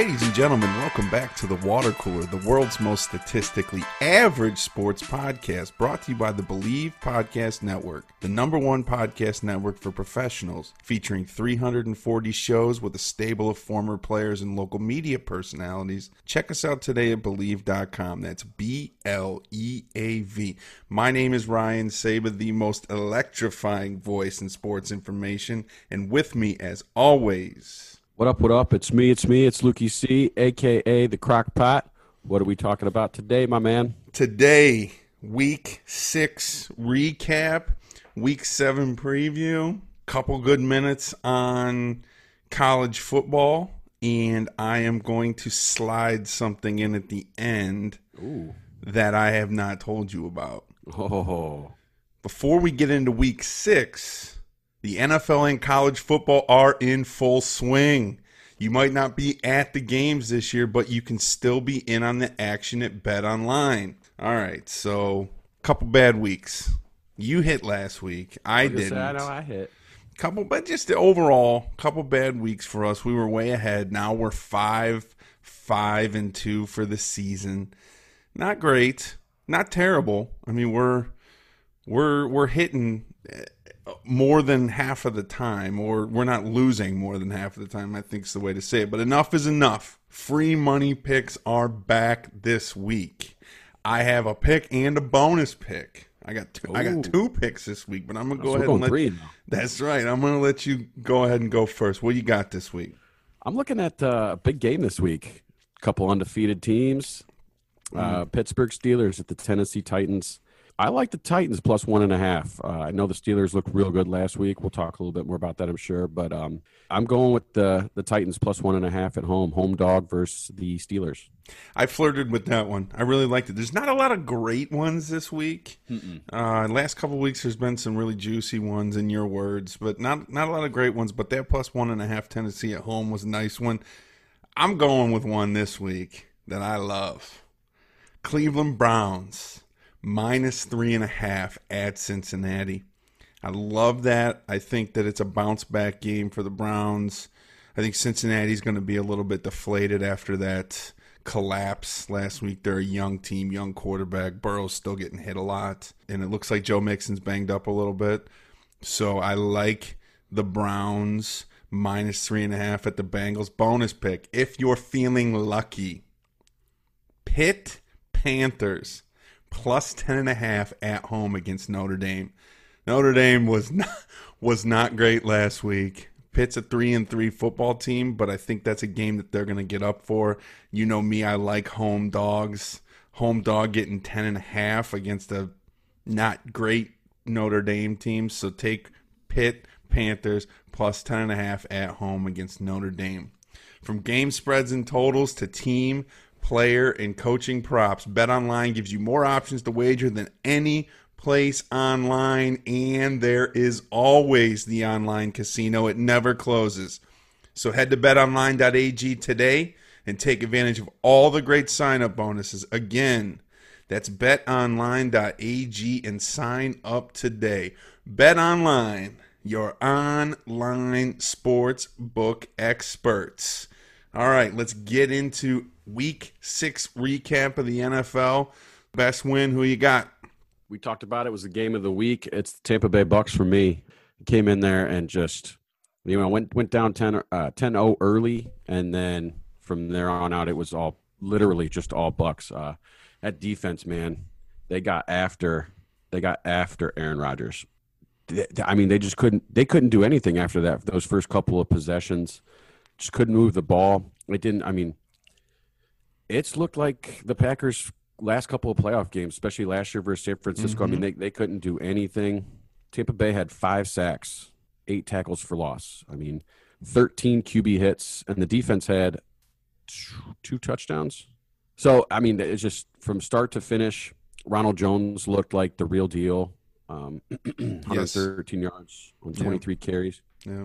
Ladies and gentlemen, welcome back to the Water Cooler, the world's most statistically average sports podcast, brought to you by the Bleav Podcast Network, the number one podcast network for professionals, featuring 340 shows with a stable of former players and local media personalities. Check us out today at Bleav.com. That's B L E A V. My name is Ryan Saber, the most electrifying voice in sports information, and with me, as always, What up, what up? It's me, it's me, it's Lukey C, aka the Crock Pot. What are we talking about today, my man? Today, week six recap, week seven preview, couple good minutes on college football, and I am going to slide something in at the end Ooh. that I have not told you about. Oh. Before we get into week six, the NFL and college football are in full swing. You might not be at the games this year, but you can still be in on the action at Bet Online. All right, so couple bad weeks. You hit last week. I didn't. I know I hit. couple, but just the overall couple bad weeks for us. We were way ahead. Now we're five, five and two for the season. Not great, not terrible. I mean, we're we're we're hitting uh, more than half of the time, or we're not losing more than half of the time. I think is the way to say it. But enough is enough. Free money picks are back this week. I have a pick and a bonus pick. I got two, I got two picks this week, but I'm gonna go So ahead and let three that's right. I'm to let you go ahead and go first. What you got this week? I'm looking at uh, a big game this week. A Couple undefeated teams. Uh, Pittsburgh Steelers at the Tennessee Titans. I like the Titans plus one and a half. Uh, I know the Steelers looked real good last week. We'll talk a little bit more about that, I'm sure. But um, I'm going with the the Titans plus one and a half at home, home dog versus the Steelers. I flirted with that one. I really liked it. There's not a lot of great ones this week. Uh, last couple of weeks, there's been some really juicy ones in your words, but not not a lot of great ones. But that plus one and a half Tennessee at home was a nice one. I'm going with one this week that I love. Cleveland Browns minus three and a half at Cincinnati. I love that. I think that it's a bounce back game for the Browns. I think Cincinnati's going to be a little bit deflated after that collapse last week. They're a young team, young quarterback. Burrow's still getting hit a lot, and it looks like Joe Mixon's banged up a little bit. So I like the Browns minus three and a half at the Bengals. Bonus pick if you're feeling lucky. Pitt Panthers plus ten and a half at home against Notre Dame. Notre Dame was not, was not great last week. Pitt's a three and three football team, but I think that's a game that they're going to get up for. You know me, I like home dogs. Home dog getting ten and a half against a not great Notre Dame team. So take Pitt Panthers plus ten and a half at home against Notre Dame. From game spreads and totals to team, player, and coaching props, BetOnline gives you more options to wager than any place online, and there is always the online casino. It never closes. So head to betonline.ag today and take advantage of all the great sign up bonuses. Again, that's betonline.ag and sign up today. BetOnline, your online sports book experts. All right, let's get into week six recap of the NFL. Best win, who you got? We talked about it was the game of the week. It's the Tampa Bay Bucks for me. Came in there and just you know went went down 10 uh 10-0 early and then from there on out it was all literally just all Bucks. Uh that defense, man, they got after they got after Aaron Rodgers. I mean, they just couldn't they couldn't do anything after that. Those first couple of possessions, just couldn't move the ball. It didn't. I mean, it's looked like the Packers' last couple of playoff games, especially last year versus San Francisco. I mean, they they couldn't do anything. Tampa Bay had five sacks, eight tackles for loss. I mean, thirteen QB hits, and the defense had two- touchdowns. So I mean, it's just from start to finish. Ronald Jones looked like the real deal. um, 113 yards on 23 carries. Yeah.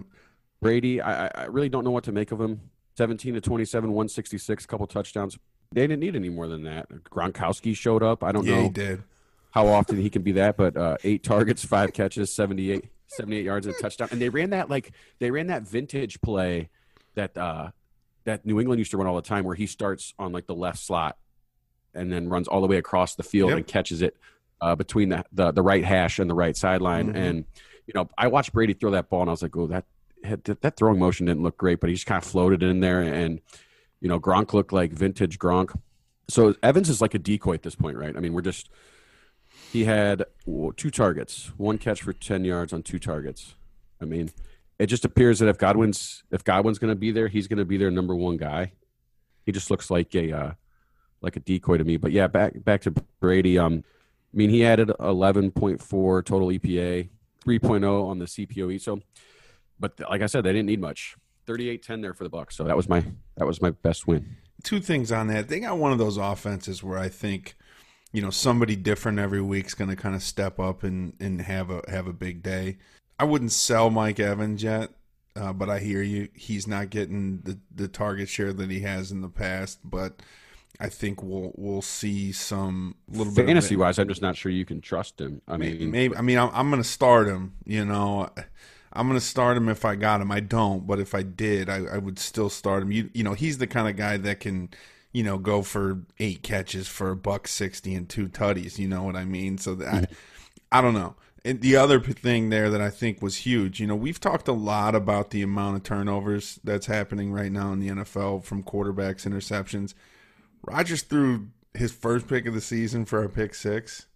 Brady, I, I really don't know what to make of him. 17 to 27, 166, couple touchdowns. They didn't need any more than that. Gronkowski showed up. I don't Yeah, know he did. how often he can be that, but uh, eight targets, five catches, 78, 78 yards and a touchdown. And they ran that like they ran that vintage play that uh, that New England used to run all the time, where he starts on like the left slot and then runs all the way across the field Yep. and catches it uh, between the, the the right hash and the right sideline. Mhm. And you know, I watched Brady throw that ball, and I was like, oh, that that, throwing motion didn't look great, but he just kind of floated in there, and you know, Gronk looked like vintage Gronk. So Evans is like a decoy at this point, right? I mean, we're just he had two targets, one catch for ten yards on two targets. I mean, it just appears that if Godwin's if Godwin's going to be there, he's going to be their number one guy. He just looks like a uh, like a decoy to me. But yeah, back back to Brady. Um, I mean, he added eleven point four total EPA, 3.0 on the CPOE. So, but like I said, they didn't need much. 38-10 there for the Bucks. So that was my that was my best win. two things on that. They got one of those offenses where I think, you know, somebody different every week's going to kind of step up and and have a have a big day. I wouldn't sell Mike Evans yet, uh, but I hear you. He's not getting the the target share that he has in the past, but I think we'll we'll see some little bit of Fantasy wise, I'm just not sure you can trust him. I mean, Maybe I mean I'm, I'm going to start him. You know, I'm going to start him if I got him. I don't, but if I did, I, I would still start him. You you know, he's the kind of guy that can, you know, go for eight catches for a buck sixty and two tutties. You know what I mean? So that I, I don't know. And the other thing there that I think was huge, you know, we've talked a lot about the amount of turnovers that's happening right now in the NFL from quarterbacks, interceptions. Rodgers threw his first pick of the season for a pick six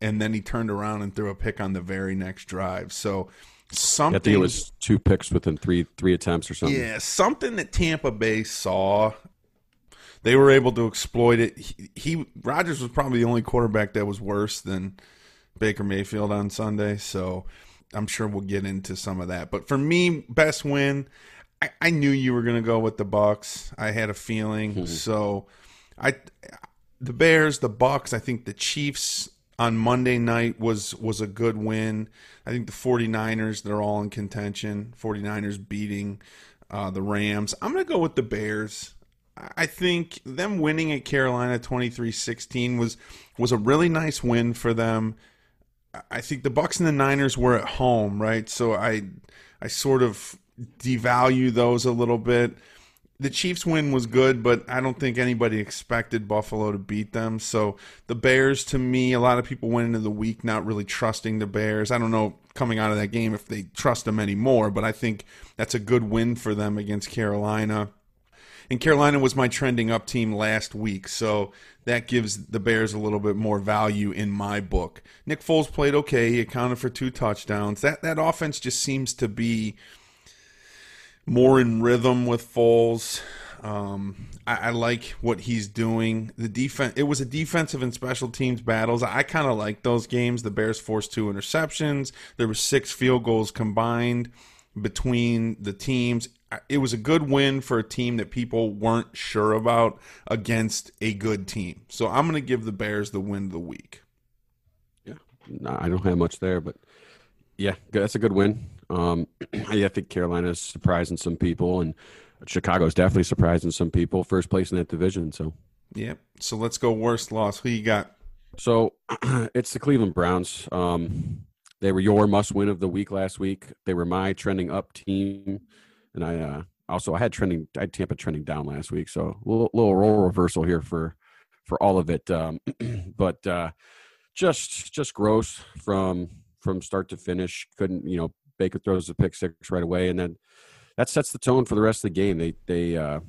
and then he turned around and threw a pick on the very next drive. So I something think it was two picks within three three attempts or something. yeah, something that Tampa Bay saw. They were able to exploit it. He, he Rodgers was probably the only quarterback that was worse than Baker Mayfield on Sunday. So I'm sure we'll get into some of that. But for me, best win. I, I knew you were going to go with the Bucks. I had a feeling. Mm-hmm. So I the Bears, the Bucks, I think the Chiefs on Monday night was was a good win. I think the 49ers, they're all in contention. 49ers beating uh, the Rams. I'm going to go with the Bears. I- think them winning at Carolina 23-16 was was a really nice win for them. I think the Bucks and the Niners were at home, right? So I I sort of devalue those a little bit the Chiefs win was good, but I don't think anybody expected Buffalo to beat them. So the Bears, to me, a lot of people went into the week not really trusting the Bears. I don't know coming out of that game if they trust them anymore, but I think that's a good win for them against Carolina. And Carolina was my trending up team last week, so that gives the Bears a little bit more value in my book. Nick Foles played okay; he accounted for two touchdowns. That that offense just seems to be more in rhythm with Foles. Um, I, I like what he's doing. The defense. It was a defensive and special teams battles. I kind of like those games. The Bears forced two interceptions. There were six field goals combined between the teams. It was a good win for a team that people weren't sure about against a good team. So I'm going to give the Bears the win of the week. Yeah, no, I don't have much there, but yeah, that's a good win. Um, I think Carolina's surprising some people, and Chicago's definitely surprising some people. First place in that division, so Yep. So let's go worst loss. Who you got? so it's the Cleveland Browns. Um, they were your must win of the week last week. They were my trending up team, and I uh, also I had trending I had Tampa trending down last week, so a little, little role reversal here for for all of it. Um, but uh, just just gross from from start to finish. Couldn't you know Baker throws the pick six right away, and then that sets the tone for the rest of the game. They they uh,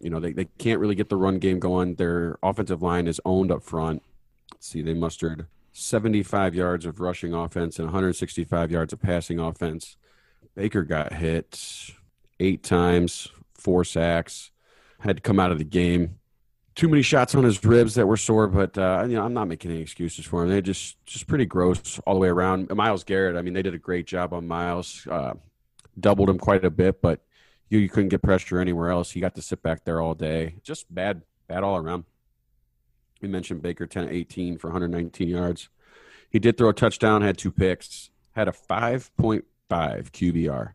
you know they, they can't really get the run game going. Their offensive line is owned up front. Let's see, they mustered 75 yards of rushing offense and 165 yards of passing offense. Baker got hit eight times, four sacks, had to come out of the game. Too many shots on his ribs that were sore, but uh, you know I'm not making any excuses for him. They just just pretty gross all the way around. Myles Garrett, I mean, they did a great job on Myles, uh, doubled him quite a bit, but you, you couldn't get pressure anywhere else. He got to sit back there all day. Just bad, bad all around. We mentioned Baker 10 18 for 119 yards. he did throw a touchdown, had two picks, had a 5.5 QBR.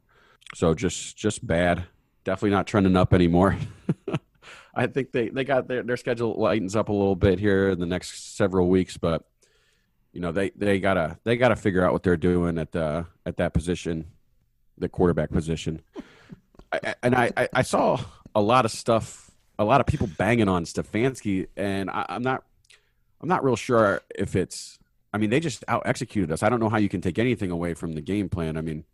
So just just bad. Definitely not trending up anymore. I think they, they got their, their schedule lightens up a little bit here in the next several weeks, but you know they, they gotta they gotta figure out what they're doing at the at that position, the quarterback position. I, and I, I saw a lot of stuff, a lot of people banging on Stefanski, and I, I'm not I'm not real sure if it's. I mean, they just out executed us. I don't know how you can take anything away from the game plan. I mean,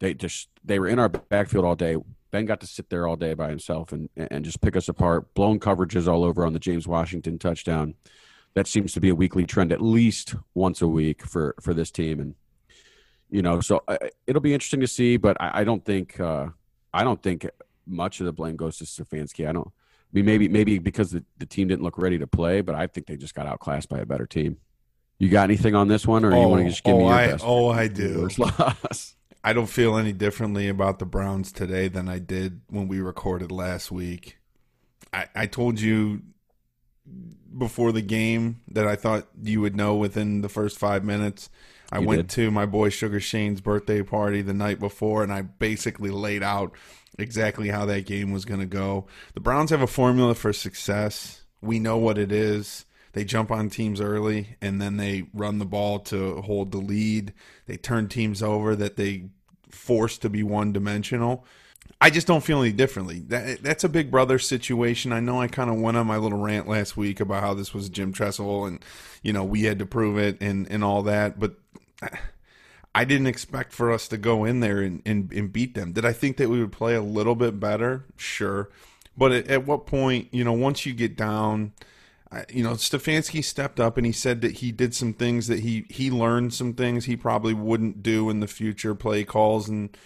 they just they were in our backfield all day. Ben got to sit there all day by himself and and just pick us apart. Blown coverages all over on the James Washington touchdown. That seems to be a weekly trend, at least once a week for for this team. And you know, so uh, it'll be interesting to see. But I, I don't think uh, I don't think much of the blame goes to Stefanski. I don't. I mean, maybe maybe because the, the team didn't look ready to play, but I think they just got outclassed by a better team. You got anything on this one, or oh, you want to just give oh, me your I, best? Oh, I do. loss? I don't feel any differently about the Browns today than I did when we recorded last week. I, I told you before the game that I thought you would know within the first five minutes. I You went did. to my boy Sugar Shane's birthday party the night before, and I basically laid out exactly how that game was going to go. The Browns have a formula for success. We know what it is. They jump on teams early, and then they run the ball to hold the lead. They turn teams over that they force to be one dimensional. I just don't feel any differently. That that's a big brother situation. I know I kind of went on my little rant last week about how this was Jim Tressel and you know we had to prove it and and all that, but I didn't expect for us to go in there and, and, and beat them. Did I think that we would play a little bit better? Sure, but at, at what point, you know, once you get down, you know, Stefanski stepped up and he said that he did some things that he he learned some things he probably wouldn't do in the future, play calls and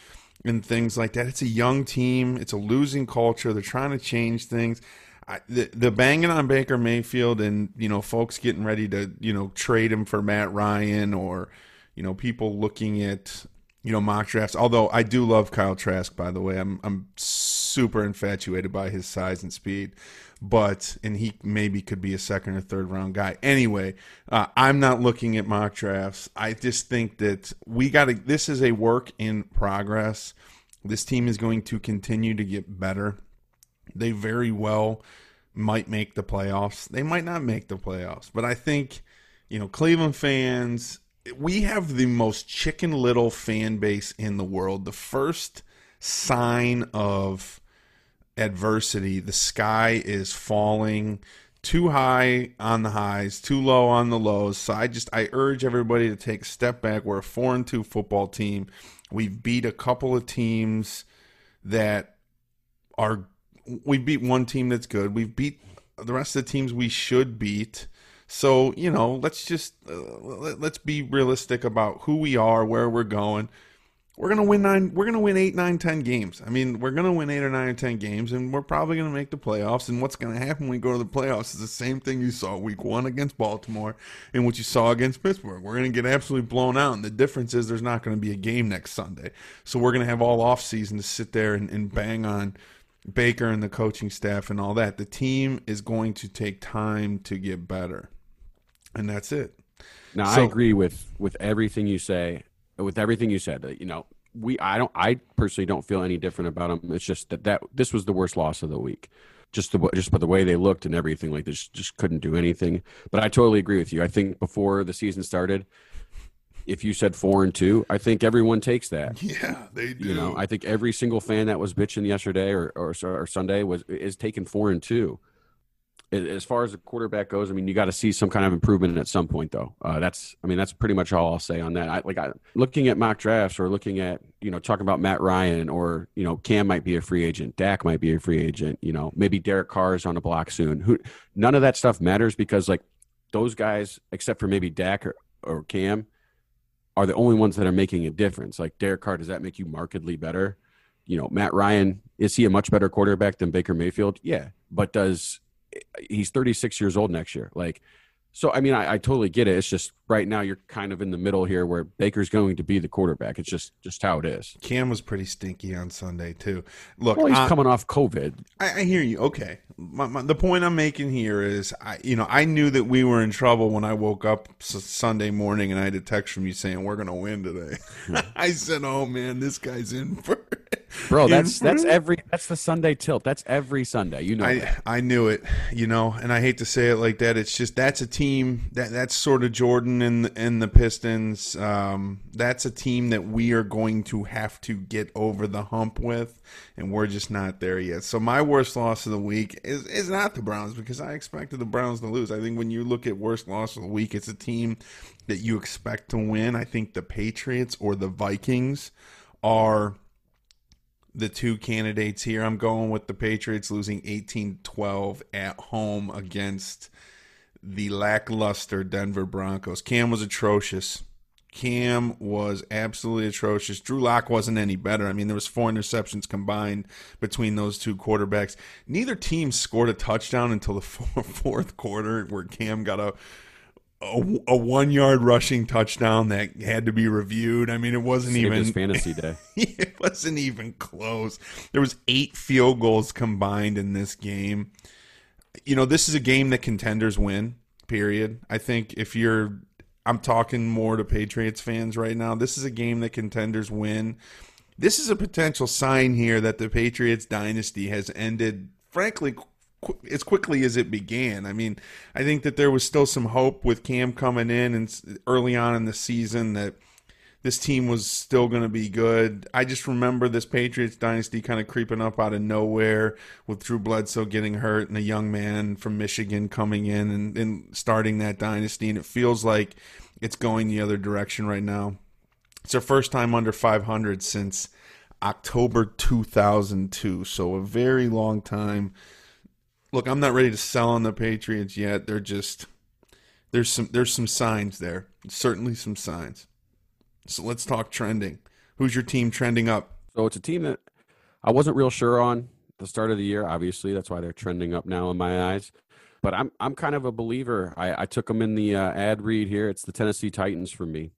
and things like that. It's a young team. It's a losing culture. They're trying to change things. I, the, the banging on Baker Mayfield and you know folks getting ready to you know trade him for Matt Ryan or you know people looking at you know mock drafts. Although I do love Kyle Trask, by the way, I'm I'm super infatuated by his size and speed. But and he maybe could be a second or third round guy. Anyway, uh, I'm not looking at mock drafts. I just think that we got to. This is a work in progress. This team is going to continue to get better. They very well might make the playoffs. They might not make the playoffs, but I think you know Cleveland fans. We have the most chicken little fan base in the world. The first sign of adversity, the sky is falling too high on the highs, too low on the lows. So I just I urge everybody to take a step back. We're a four and two football team. We've beat a couple of teams that are we beat one team that's good. We've beat the rest of the teams we should beat. So you know, let's just uh, let- let's be realistic about who we are, where we're going. We're gonna win nine. We're gonna win eight, nine, ten games. I mean, we're gonna win eight or nine or ten games, and we're probably gonna make the playoffs. And what's gonna happen when we go to the playoffs is the same thing you saw week one against Baltimore and what you saw against Pittsburgh. We're gonna get absolutely blown out, and the difference is there's not gonna be a game next Sunday. So we're gonna have all off season to sit there and, and bang on Baker and the coaching staff and all that. The team is going to take time to get better, and that's it. Now So- I agree with with everything you say. With everything you said, uh, you know, we I don't I personally don't feel any different about them. It's just that that this was the worst loss of the week. Just the just by the way they looked and everything like this, just couldn't do anything. But I totally agree with you. I think before the season started, if you said four and two, I think everyone takes that. Yeah, they do. You know, I think every single fan that was bitching yesterday or, or or Sunday was is taking four and two. As far as the quarterback goes, I mean, you got to see some kind of improvement at some point, though. Uh, that's, I mean, that's pretty much all I'll say on that. I, like, I, looking at mock drafts or looking at, you know, talking about Matt Ryan or you know, Cam might be a free agent, Dak might be a free agent, you know, maybe Derek Carr is on the block soon. Who, none of that stuff matters because like those guys, except for maybe Dak or, or Cam, are the only ones that are making a difference. Like Derek Carr, does that make you markedly better? You know, Matt Ryan, is he a much better quarterback than Baker Mayfield? Yeah. But does he's 36 years old next year? Like, So I mean, I, I, totally get it. It's just right now you're kind of in the middle here, where Baker's going to be the quarterback. It's just just how it is. Cam was pretty stinky on Sunday too. Look, well, he's coming off COVID. I, I hear you. Okay, my, my, the point I'm making here is, I you know I knew that we were in trouble when I woke up Sunday morning and I had a text from you saying we're going to win today. I said, "Oh man, this guy's in for." Bro, that's that's every that's the Sunday tilt. That's every Sunday. You know. I that. I knew it. You know, and I hate to say it like that. It's just that's a team that that's sort of Jordan and and the Pistons. Um, that's a team that we are going to have to get over the hump with, and we're just not there yet. So my worst loss of the week is is not the Browns because I expected the Browns to lose. I think when you look at worst loss of the week, it's a team that you expect to win. I think the Patriots or the Vikings are the two candidates here. I'm going with the Patriots losing 18-12 at home against the lackluster Denver Broncos. Cam was atrocious. Cam was absolutely atrocious. Drew Lock wasn't any better. I mean, there was four interceptions combined between those two quarterbacks. Neither team scored a touchdown until the fourth quarter, where Cam got a a, a, one yard rushing touchdown that had to be reviewed. I mean, it wasn't Saved even fantasy day. it wasn't even close. There was eight field goals combined in this game. You know, this is a game that contenders win. Period. I think if you're, I'm talking more to Patriots fans right now. This is a game that contenders win. This is a potential sign here that the Patriots dynasty has ended, frankly, as quickly as it began. I mean, I think that there was still some hope with Cam coming in and early on in the season that this team was still going to be good. I just remember this Patriots dynasty kind of creeping up out of nowhere with Drew Bledsoe getting hurt and a young man from Michigan coming in and, and starting that dynasty. And it feels like it's going the other direction right now. It's our first time under 500 since October 2002. So a very long time look, I'm not ready to sell on the Patriots yet. They're just there's some there's some signs there. Certainly some signs. So let's talk trending. Who's your team trending up? So it's a team that I wasn't real sure on the start of the year. Obviously, that's why they're trending up now in my eyes. But I'm I'm kind of a believer. I, I took them in the uh, ad read here. It's the Tennessee Titans for me.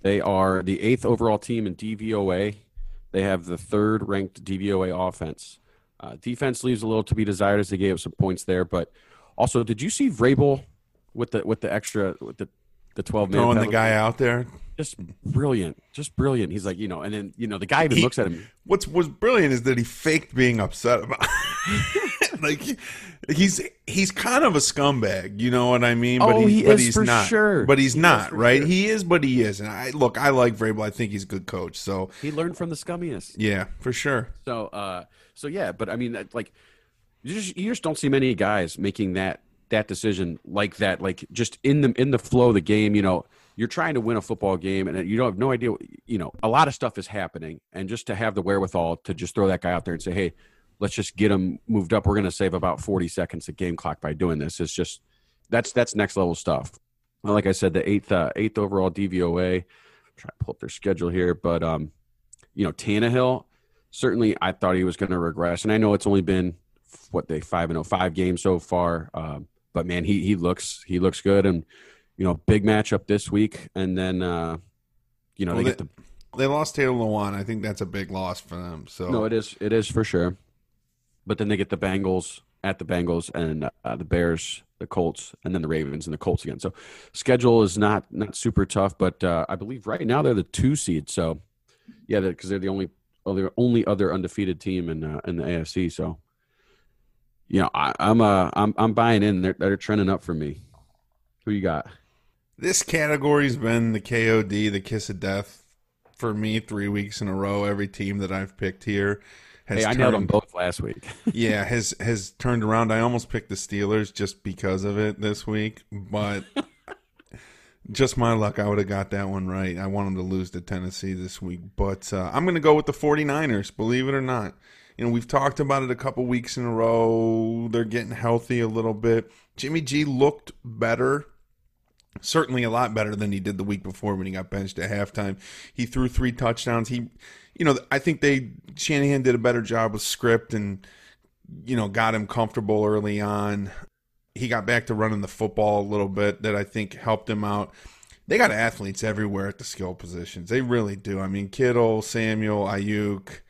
They are the eighth overall team in DVOA. They have the third ranked DVOA offense. Uh, defense leaves a little to be desired as they gave up some points there, but also, did you see Vrabel with the with the extra with the the twelve man throwing the guy out there? Just brilliant, just brilliant. He's like, you know, and then you know the guy even he, looks at him. What's was brilliant is that he faked being upset about. like he's he's kind of a scumbag, you know what I mean? But oh, he, he but he's not. Sure. But he's he not, right? Sure. He is, but he is. And I look, I like Vrabel. I think he's a good coach. So he learned from the scummiest. Yeah, for sure. So, uh, so yeah, but I mean, like, you just you just don't see many guys making that that decision like that, like just in the in the flow of the game. You know, you're trying to win a football game, and you don't have no idea. You know, a lot of stuff is happening, and just to have the wherewithal to just throw that guy out there and say, "Hey, let's just get him moved up. We're going to save about 40 seconds of game clock by doing this." It's just that's that's next level stuff. Well, like I said, the eighth uh, eighth overall DVOA. Try to pull up their schedule here, but um, you know, Tannehill certainly I thought he was going to regress, and I know it's only been what they five and oh five games so far. Um, but man, he he looks he looks good, and you know, big matchup this week, and then uh, you know well, they, they, get the they lost Taylor Lewan. I think that's a big loss for them. So no, it is it is for sure. But then they get the Bengals at the Bengals and uh, the Bears, the Colts, and then the Ravens and the Colts again. So schedule is not not super tough, but uh, I believe right now they're the two seed. So yeah, because they're the only well, they're only other undefeated team in uh, in the AFC. So, you know, I, am uh, I'm I'm buying in. They're they're trending up for me. Who you got? This category's been the KOD, the kiss of death, for me three weeks in a row. Every team that I've picked here has. Hey, I turned, nailed them both last week. yeah, has has turned around. I almost picked the Steelers just because of it this week, but just my luck. I would have got that one right. I want them to lose to Tennessee this week, but uh, I'm going to go with the 49ers, believe it or not. You know, we've talked about it a couple weeks in a row. They're getting healthy a little bit. Jimmy G looked better, certainly a lot better than he did the week before when he got benched at halftime. He threw three touchdowns. He, you know, I think they Shanahan did a better job with script and you know got him comfortable early on he got back to running the football a little bit that I think helped him out. They got athletes everywhere at the skill positions. They really do. I mean, Kittle, Samuel, Aiyuk,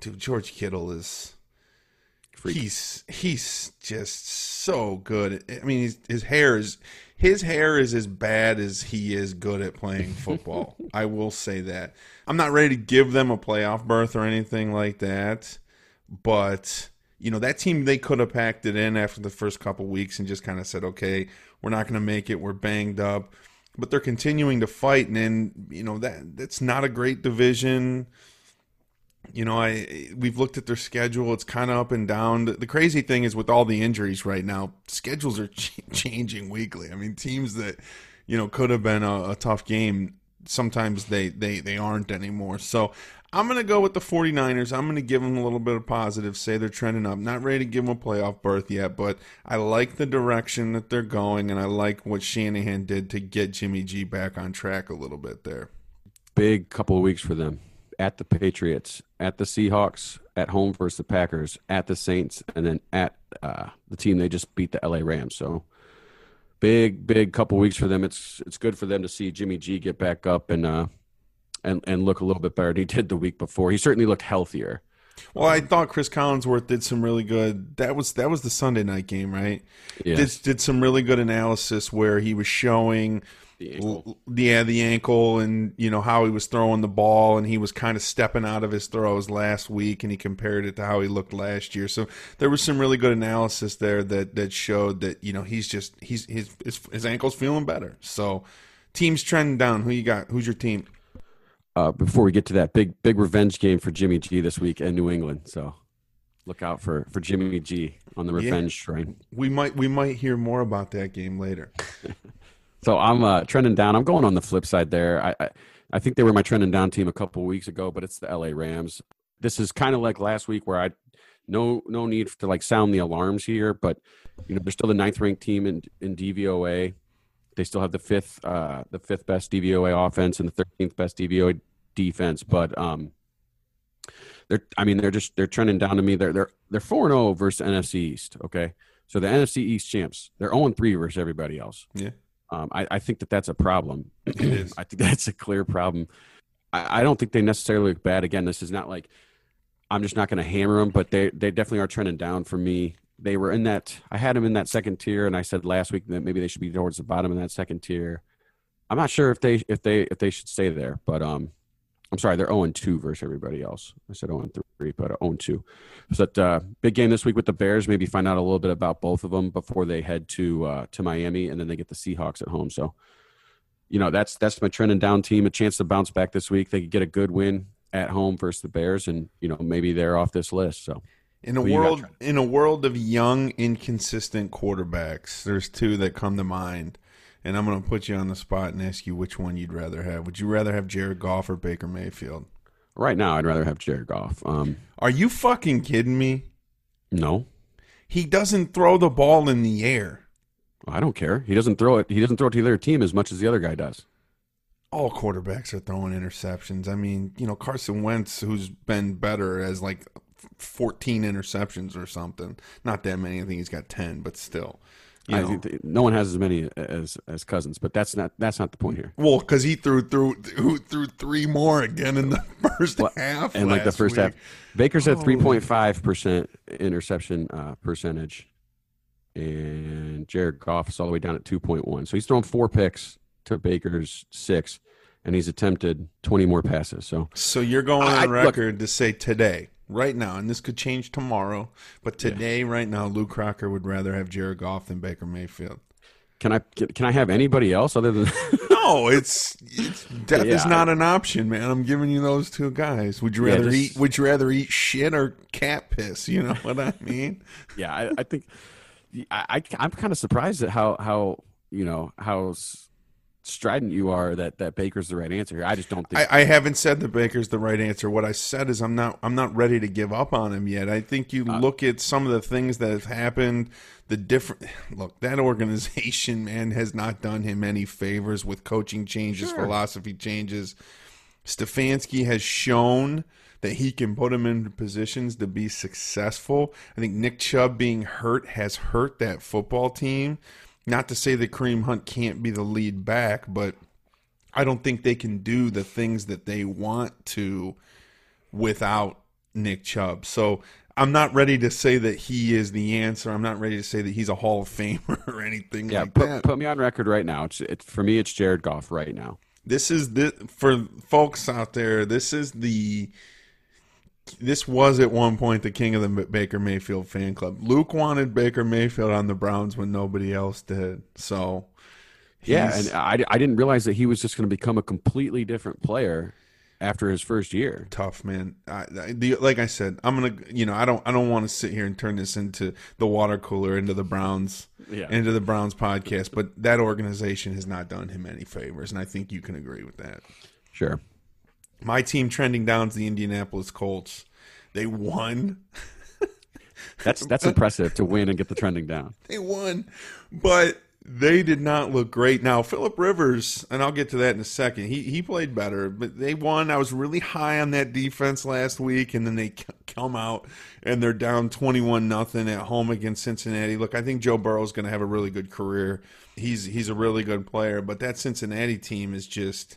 dude, George Kittle is Freak. he's he's just so good. I mean, his, his hair is his hair is as bad as he is good at playing football. I will say that. I'm not ready to give them a playoff berth or anything like that, but you know that team they could have packed it in after the first couple weeks and just kind of said, okay, we're not going to make it. We're banged up, but they're continuing to fight, and then you know that that's not a great division you know, I we've looked at their schedule. It's kind of up and down. The, the, crazy thing is with all the injuries right now, schedules are ch- changing weekly. I mean, teams that you know could have been a, a, tough game, sometimes they they they aren't anymore. So I'm going to go with the 49ers. I'm going to give them a little bit of positive. Say they're trending up. Not ready to give them a playoff berth yet, but I like the direction that they're going, and I like what Shanahan did to get Jimmy G back on track a little bit there. Big couple of weeks for them at the Patriots, at the Seahawks, at home versus the Packers, at the Saints, and then at uh, the team they just beat the LA Rams. So big, big couple weeks for them. It's it's good for them to see Jimmy G get back up and uh, and and look a little bit better than he did the week before. He certainly looked healthier. Well, I thought Cris Collinsworth did some really good. That was that was the Sunday night game, right? Yeah. Did did some really good analysis where he was showing The ankle. yeah, the ankle and you know how he was throwing the ball and he was kind of stepping out of his throws last week and he compared it to how he looked last year. So there was some really good analysis there that that showed that you know he's just he's his his, his ankle's feeling better. So teams trending down. Who you got? Who's your team? Uh, before we get to that big big revenge game for Jimmy G this week in New England, so look out for for Jimmy G on the Yeah. revenge train. We might we might hear more about that game later. So I'm uh, trending down. I'm going on the flip side there. I, I I think they were my trending down team a couple weeks ago, but it's the LA Rams. This is kind of like last week where I no no need to like sound the alarms here, but you know they're still the ninth ranked team in in DVOA. They still have the fifth uh, the fifth best DVOA offense and the thirteenth best DVOA defense, but um. They're, I mean, they're just they're trending down to me. They're they're they're four zero versus NFC East. Okay, so the NFC East champs, they're zero and three versus everybody else. Yeah. Um, I, I think that that's a problem. It is. I think that's a clear problem. I, I don't think they necessarily look bad. Again, this is not like I'm just not going to hammer them, but they they definitely are trending down for me. They were in that. I had them in that second tier, and I said last week that maybe they should be towards the bottom of that second tier. I'm not sure if they if they if they should stay there, but um, I'm sorry, they're 0 2 versus everybody else. I said 0 3, but 0 2. So that uh, big game this week with the Bears. Maybe find out a little bit about both of them before they head to uh, to Miami, and then they get the Seahawks at home. So, you know, that's that's my trending down team. A chance to bounce back this week. They could get a good win at home versus the Bears, and you know maybe they're off this list. So In a Who world in a world of young, inconsistent quarterbacks, there's two that come to mind, and I'm going to put you on the spot and ask you which one you'd rather have. Would you rather have Jared Goff or Baker Mayfield? right now, I'd rather have Jared Goff. Um, Are you fucking kidding me? no, He doesn't throw the ball in the air. I don't care. He doesn't throw it. He doesn't throw it to the other team as much as the other guy does. All quarterbacks are throwing interceptions. I mean, you know, Carson Wentz, who's been better, has like 14 interceptions or something. Not that many. I think he's got 10, but still. You I know. think no one has as many as as Cousins, but that's not that's not the point here. Well, because he threw through who threw three more again in the first Well, half, and like the first week. half, Baker's at Holy- three point five percent interception uh, percentage, and Jared Goff is all the way down at two point one. So he's thrown four picks to Baker's six, and he's attempted twenty more passes. So So you're going I- on look- record to say today, right now, and this could change tomorrow, but today, right now, Lou Crocker would rather have Jared Goff than Baker Mayfield. can I can, I have anybody else other than? No, it's, it's death is Yeah. not an option, man. I'm giving you those two guys. Would you Yeah, rather just- eat? Would you rather eat shit or cat piss? You know what I mean? yeah, I, I think I, I am kind of surprised at how how you know how strident you are that that Baker's the right answer here. I just don't think. I, I haven't said that Baker's the right answer. What I said is I'm not I'm not ready to give up on him yet. I think you Uh, look at some of the things that have happened, the different look, that organization, man, has not done him any favors with coaching changes, Sure. philosophy changes. Stefanski has shown that he can put him in positions to be successful. I think Nick Chubb being hurt has hurt that football team. Not to say that Kareem Hunt can't be the lead back, but I don't think they can do the things that they want to without Nick Chubb. So I'm not ready to say that he is the answer. I'm not ready to say that he's a Hall of Famer or anything Yeah, like put, that. put me on record right now. It's, it, for me, it's Jared Goff right now. This is the for folks out there. This is the. This was at one point the king of the Baker Mayfield fan club. Luke wanted Baker Mayfield on the Browns when nobody else did. So, Yeah, and I, I didn't realize that he was just going to become a completely different player after his first year. tough, man. I, I, the, like I said, I'm gonna. You know, I don't. I don't want to sit here and turn this into the water cooler into the Browns. Yeah. Into the Browns podcast, but that organization has not done him any favors, and I think you can agree with that. Sure. My team trending down to the Indianapolis Colts. They won. That's that's impressive to win and get the trending down. They won, but they did not look great. Now Philip Rivers, and I'll get to that in a second. He he played better, but they won. I was really high on that defense last week, and then they come out and they're down twenty-one nothing at home against Cincinnati. Look, I think Joe Burrow is going to have a really good career. He's he's a really good player, but that Cincinnati team is just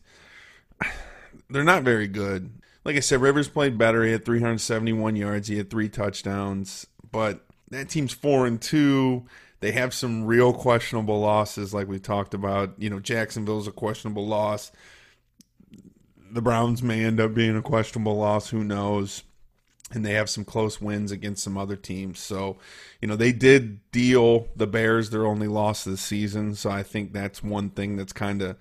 they're not very good. Like I said, Rivers played better. He had 371 yards. He had three touchdowns. But that team's four and two. They have some real questionable losses, like we talked about. You know, Jacksonville's a questionable loss. The Browns may end up being a questionable loss. Who knows? And they have some close wins against some other teams. So, you know, they did deal the Bears their only loss of the season. So I think that's one thing that's kind of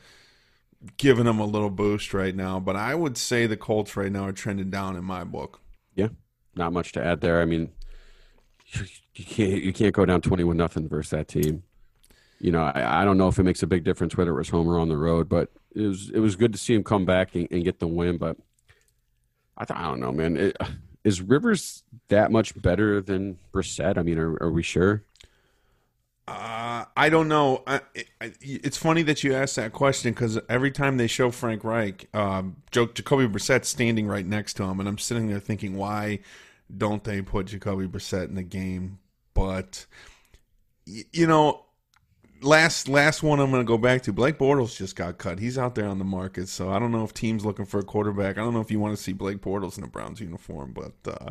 giving them a little boost right now. But I would say the Colts right now are trending down in my book. Yeah, not much to add there. I mean, you can't you can't go down twenty one nothing versus that team. You know, I, I don't know if it makes a big difference whether it was home or on the road, but it was it was good to see him come back and, and get the win. But I thought I don't know, man. It, is Rivers that much better than Brissett? I mean, are, are we sure? Uh, I don't know. I, I, it's funny that you asked that question because every time they show Frank Reich, um, Joe, Jacoby Brissett standing right next to him, and I'm sitting there thinking, why don't they put Jacoby Brissett in the game? But y- you know, last last one I'm going to go back to. Blake Bortles just got cut. He's out there on the market, so I don't know if teams looking for a quarterback. I don't know if you want to see Blake Bortles in a Browns uniform, but uh,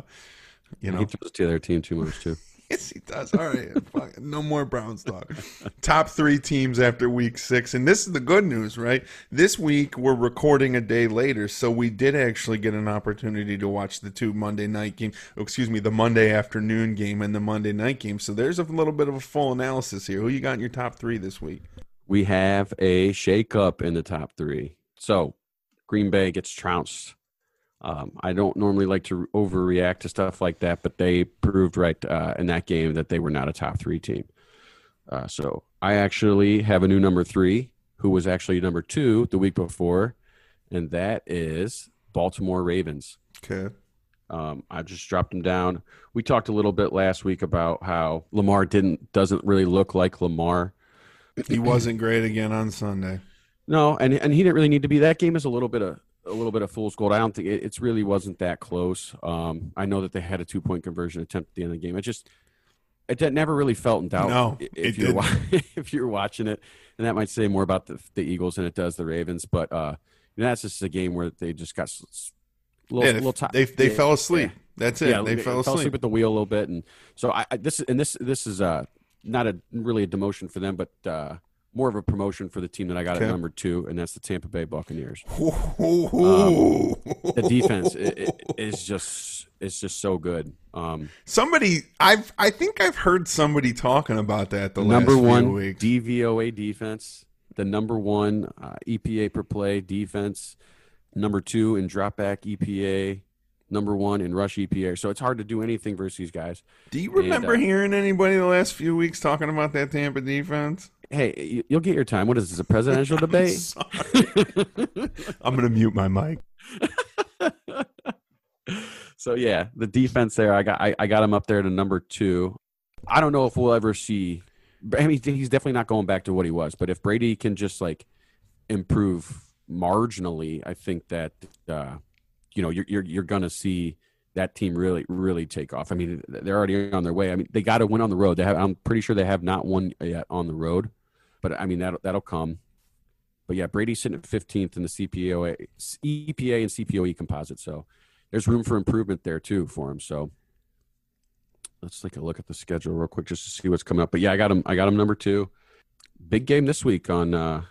you know, He throws to their team too much too. Yes, he does. All right. Fuck, no more Browns talk. Top three teams after week six. And this is the good news, right? This week, we're recording a day later. So we did actually get an opportunity to watch the two Monday night game, oh, excuse me, the Monday afternoon game and the Monday night game. So there's a little bit of a full analysis here. Who you got in your top three this week? we have a shakeup in the top three. So Green Bay gets trounced. Um, I don't normally like to overreact to stuff like that, but they proved right uh, in that game that they were not a top three team. Uh, so I actually have a new number three, who was actually number two the week before, and that is Baltimore Ravens. Okay. Um, I just dropped him down. We talked a little bit last week about how Lamar didn't doesn't really look like Lamar. He wasn't great again on Sunday. No, and and he didn't really need to be. That game is a little bit of a little bit of fool's gold. I don't think it, it's really wasn't that close. Um, I know that they had a two point conversion attempt at the end of the game. It just it never really felt in doubt. No, it if you're wa- if you're watching it, and that might say more about the the Eagles than it does the Ravens. But uh, you know, that's just a game where they just got s- s- a little, Yeah, little ti- they they yeah, fell asleep. yeah. That's it. Yeah, they fell asleep. at the wheel a little bit, and so I, I this and this this is uh not a really a demotion for them, but uh, more of a promotion for the team that I got Okay. at number two, and that's the Tampa Bay Buccaneers. Ooh. The defense is just it's just so good. Um, Somebody, I've, I think I've heard somebody talking about that the number last one few weeks. DVOA defense, the number one uh, EPA per play defense, number two in dropback EPA, number one in rush EPA. So it's hard to do anything versus these guys. Do you remember and, uh, hearing anybody the last few weeks talking about that Tampa defense? Hey, you'll get your time. What is this? A presidential debate? I'm going to mute my mic. so yeah, the defense there, I got I, I got him up there to number two. I don't know if we'll ever see. I mean, he's definitely not going back to what he was. But if Brady can just like improve marginally, I think that uh, you know you're you're, you're going to see that team really really take off. I mean, they're already on their way. I mean, they got to win on the road. They have. I'm pretty sure they have not won yet on the road, but I mean that that'll come. But yeah, Brady's sitting at 15th in the CPOA, EPA and CPOE composite. So there's room for improvement there too for him. So let's take a look at the schedule real quick just to see what's coming up. But yeah, I got him. I got him number two. Big game this week on. uh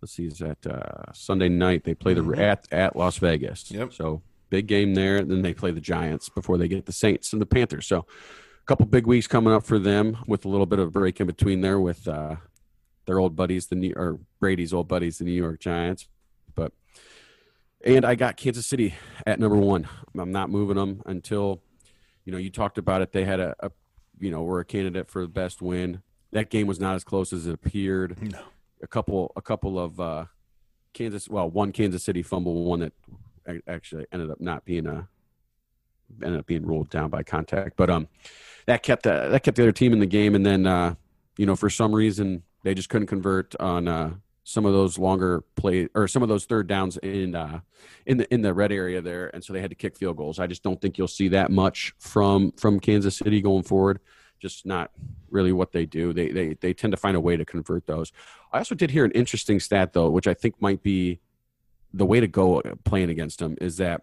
Let's see, is that uh, Sunday night? They play the mm-hmm. at at Las Vegas. Yep. So big game there. And then they play the Giants before they get the Saints and the Panthers. So a couple big weeks coming up for them with a little bit of a break in between there with uh, their old buddies, the New or Brady's old buddies, the New York Giants. But and I got Kansas City at number one. I'm not moving them until you know you talked about it. They had a, a you know were a candidate for the best win. That game was not as close as it appeared. No. A couple a couple of uh, Kansas well one Kansas City fumble, one that actually ended up not being a ended up being ruled down by contact. But um, that kept the, that kept the other team in the game, and then uh, you know for some reason they just couldn't convert on uh, some of those longer play or some of those third downs in uh, in the in the red area there, and so they had to kick field goals. I just don't think you'll see that much from from Kansas City going forward. Just not really what they do. They they they tend to find a way to convert those. I also did hear an interesting stat though, which I think might be the way to go playing against them is that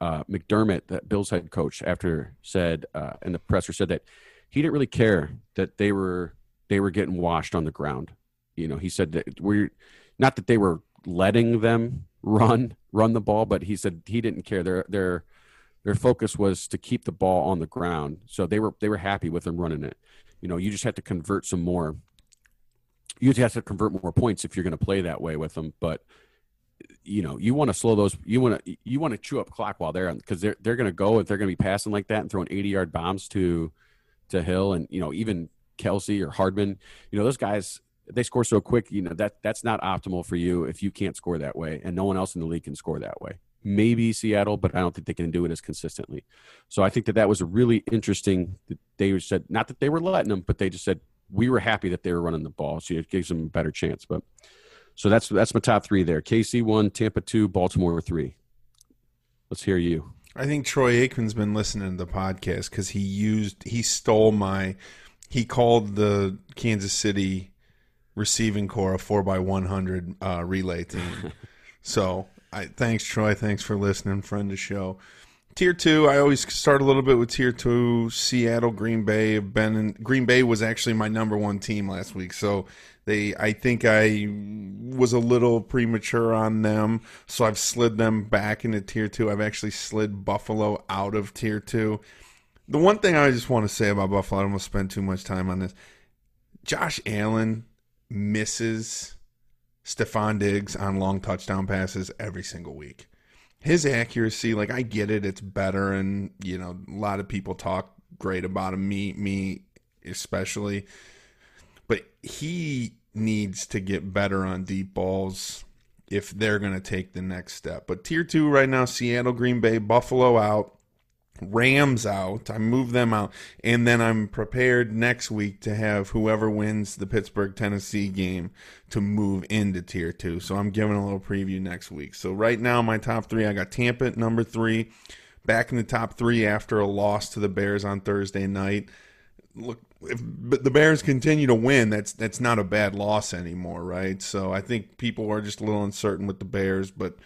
uh, McDermott, that Bills head coach, after said uh, in the presser said that he didn't really care that they were they were getting washed on the ground. You know, he said that we're not that they were letting them run run the ball, but he said he didn't care. Their their their focus was to keep the ball on the ground, so they were they were happy with them running it. You know, you just have to convert some more. You just have to convert more points if you're going to play that way with them, but you know you want to slow those you want to you want to chew up clock while they're because they're they're going to go if they're going to be passing like that and throwing 80 yard bombs to to Hill and you know even Kelce or Hardman you know those guys they score so quick you know that that's not optimal for you if you can't score that way and no one else in the league can score that way maybe Seattle but I don't think they can do it as consistently so I think that that was a really interesting they said not that they were letting them but they just said we were happy that they were running the ball so it gives them a better chance but so that's that's my top three there. KC one, Tampa two, Baltimore three. Let's hear you. I think Troy Aikman's been listening to the podcast because he used he stole my he called the Kansas City receiving corps a four by one hundred uh, relay team. so I thanks Troy, thanks for listening, friend of the show. Tier two, I always start a little bit with tier two. Seattle, Green Bay have been in, Green Bay was actually my number one team last week, so they, I think I was a little premature on them, so I've slid them back into tier two. I've actually slid Buffalo out of tier two. The one thing I just want to say about Buffalo, I don't want to spend too much time on this. Josh Allen misses Stefon Diggs on long touchdown passes every single week. His accuracy, like I get it, it's better, and you know a lot of people talk great about him. Me, me especially but he needs to get better on deep balls if they're going to take the next step. But tier two right now Seattle, Green Bay, Buffalo out, Rams out. I move them out. And then I'm prepared next week to have whoever wins the Pittsburgh Tennessee game to move into tier two. So I'm giving a little preview next week. So right now, my top three I got Tampa at number three, back in the top three after a loss to the Bears on Thursday night. Look, if the Bears continue to win, that's that's not a bad loss anymore, right? So I think people are just a little uncertain with the Bears, but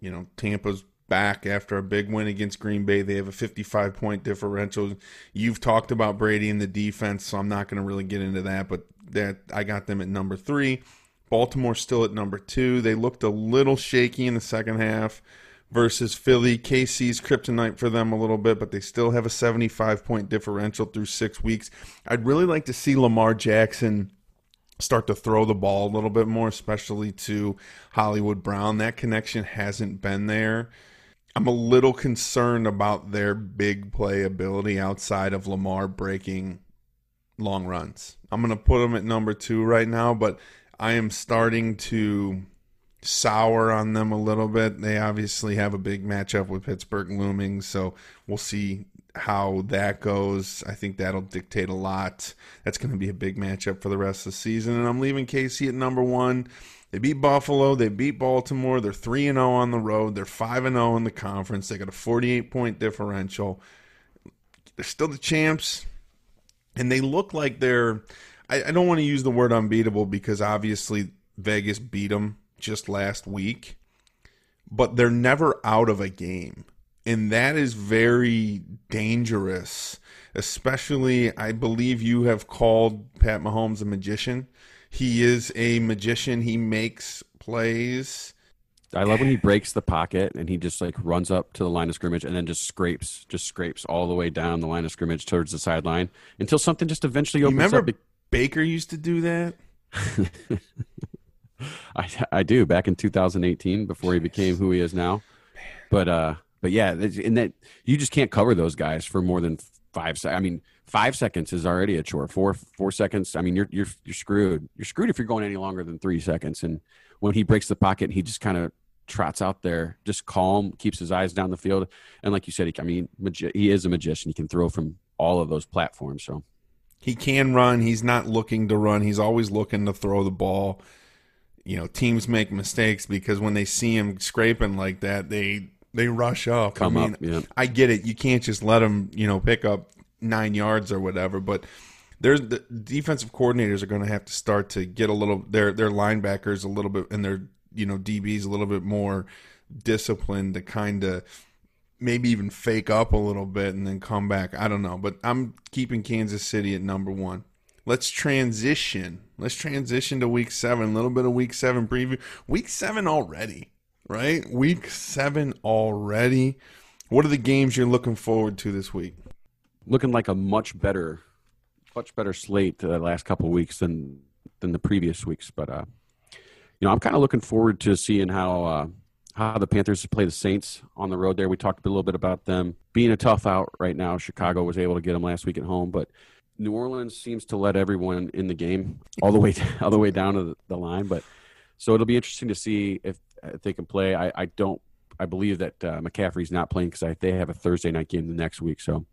you know, Tampa's back after a big win against Green Bay. They have a 55 point differential. You've talked about Brady and the defense, so I'm not going to really get into that, but that I got them at number 3. Baltimore still at number 2. They looked a little shaky in the second half versus Philly. KC's kryptonite for them a little bit, but they still have a 75 point differential through six weeks. I'd really like to see Lamar Jackson start to throw the ball a little bit more, especially to Hollywood Brown. That connection hasn't been there. I'm a little concerned about their big play ability outside of Lamar breaking long runs. I'm going to put them at number two right now, but I am starting to sour on them a little bit. They obviously have a big matchup with Pittsburgh looming, so we'll see how that goes. I think that'll dictate a lot. That's going to be a big matchup for the rest of the season. And I'm leaving KC at number one. They beat Buffalo. They beat Baltimore. They're 3 0 on the road. They're 5 0 in the conference. They got a 48 point differential. They're still the champs. And they look like they're. I, I don't want to use the word unbeatable because obviously Vegas beat them just last week, but they're never out of a game. And that is very dangerous, especially, I believe you have called Pat Mahomes a magician. He is a magician. He makes plays. I love when he breaks the pocket and he just like runs up to the line of scrimmage and then just scrapes, just scrapes all the way down the line of scrimmage towards the sideline until something just eventually opens remember up. Baker used to do that? I, I do back in 2018 before he became who he is now. But uh, but yeah, and that you just can't cover those guys for more than five. seconds. I mean, five seconds is already a chore. Four four seconds. I mean, you're you're you're screwed. You're screwed if you're going any longer than three seconds. And when he breaks the pocket, he just kind of trots out there, just calm, keeps his eyes down the field. And like you said, he, I mean, magi- he is a magician. He can throw from all of those platforms. So he can run. He's not looking to run. He's always looking to throw the ball you know teams make mistakes because when they see him scraping like that, they they rush up. Come I mean, up, yeah. I get it. You can't just let him you know pick up nine yards or whatever, but. There's the defensive coordinators are going to have to start to get a little their their linebackers a little bit and their you know DBs a little bit more disciplined to kind of maybe even fake up a little bit and then come back. I don't know, but I'm keeping Kansas City at number one let's transition. Let's transition to week seven. A little bit of week seven preview. Week seven already, right? Week seven already. What are the games you're looking forward to this week? Looking like a much better, much better slate the last couple weeks than than the previous weeks. But uh, you know, I'm kind of looking forward to seeing how uh, how the Panthers play the Saints on the road. There, we talked a little bit about them being a tough out right now. Chicago was able to get them last week at home, but New Orleans seems to let everyone in the game all the way all the way down to the line. But so it'll be interesting to see if, if they can play. I, I don't. I believe that uh, McCaffrey's not playing because they have a Thursday night game the next week. So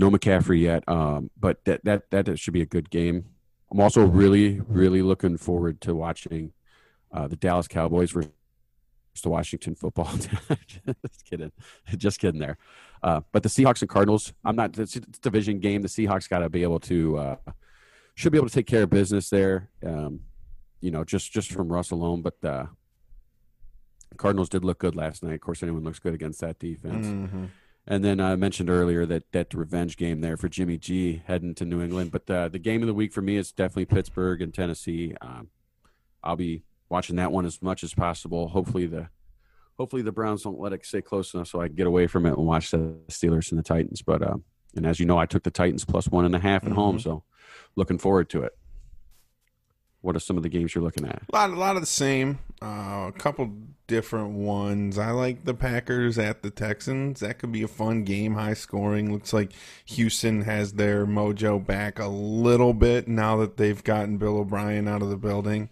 no McCaffrey yet. Um, but that that that should be a good game. I'm also really really looking forward to watching uh, the Dallas Cowboys versus the Washington football. just kidding, just kidding there. Uh, but the Seahawks and Cardinals, I'm not. It's, a division game. The Seahawks got to be able to uh, should be able to take care of business there. Um, you know, just just from Russ alone. But uh, Cardinals did look good last night. Of course, anyone looks good against that defense. Mm-hmm. And then I mentioned earlier that that revenge game there for Jimmy G heading to New England. But uh, the game of the week for me is definitely Pittsburgh and Tennessee. Um, I'll be watching that one as much as possible. Hopefully the hopefully the Browns don't let it stay close enough so I can get away from it and watch the Steelers and the Titans. But uh, and as you know, I took the Titans plus one and a half at mm-hmm. home, so looking forward to it. What are some of the games you're looking at? A lot, a lot of the same. Uh, a couple different ones. I like the Packers at the Texans. That could be a fun game, high scoring. Looks like Houston has their mojo back a little bit now that they've gotten Bill O'Brien out of the building.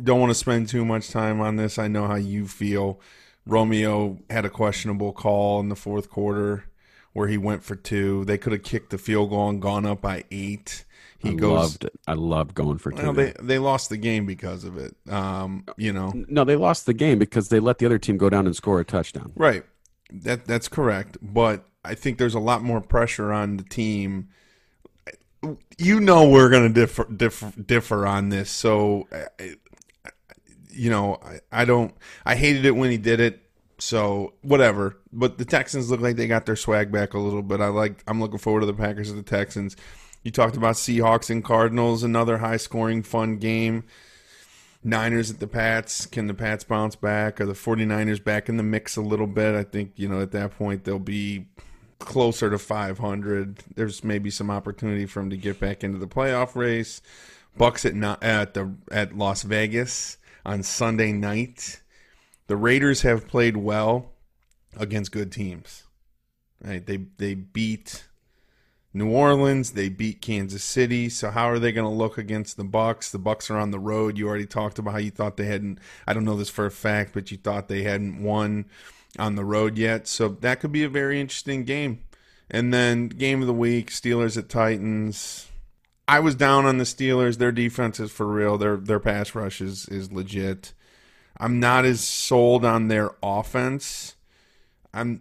Don't want to spend too much time on this. I know how you feel. Romeo had a questionable call in the fourth quarter where he went for two. They could have kicked the field goal and gone up by eight. He I goes. Loved it. I loved going for two. Well, they they lost the game because of it. Um, you know. No, they lost the game because they let the other team go down and score a touchdown. Right. That that's correct. But I think there's a lot more pressure on the team. You know we're going to differ, differ differ on this. So you know, I, I don't. I hated it when he did it. So whatever. But the Texans look like they got their swag back a little bit. I like. I'm looking forward to the Packers and the Texans. You talked about Seahawks and Cardinals, another high scoring, fun game. Niners at the Pats. Can the Pats bounce back? Are the 49ers back in the mix a little bit? I think, you know, at that point they'll be closer to 500. There's maybe some opportunity for them to get back into the playoff race. Bucks at at the at Las Vegas on Sunday night. The Raiders have played well against good teams. Right? They they beat New Orleans. They beat Kansas City. So how are they going to look against the Bucks? The Bucks are on the road. You already talked about how you thought they hadn't. I don't know this for a fact, but you thought they hadn't won on the road yet. So that could be a very interesting game. And then game of the week: Steelers at Titans. I was down on the Steelers. Their defense is for real. Their their pass rush is is legit. I'm not as sold on their offense. I'm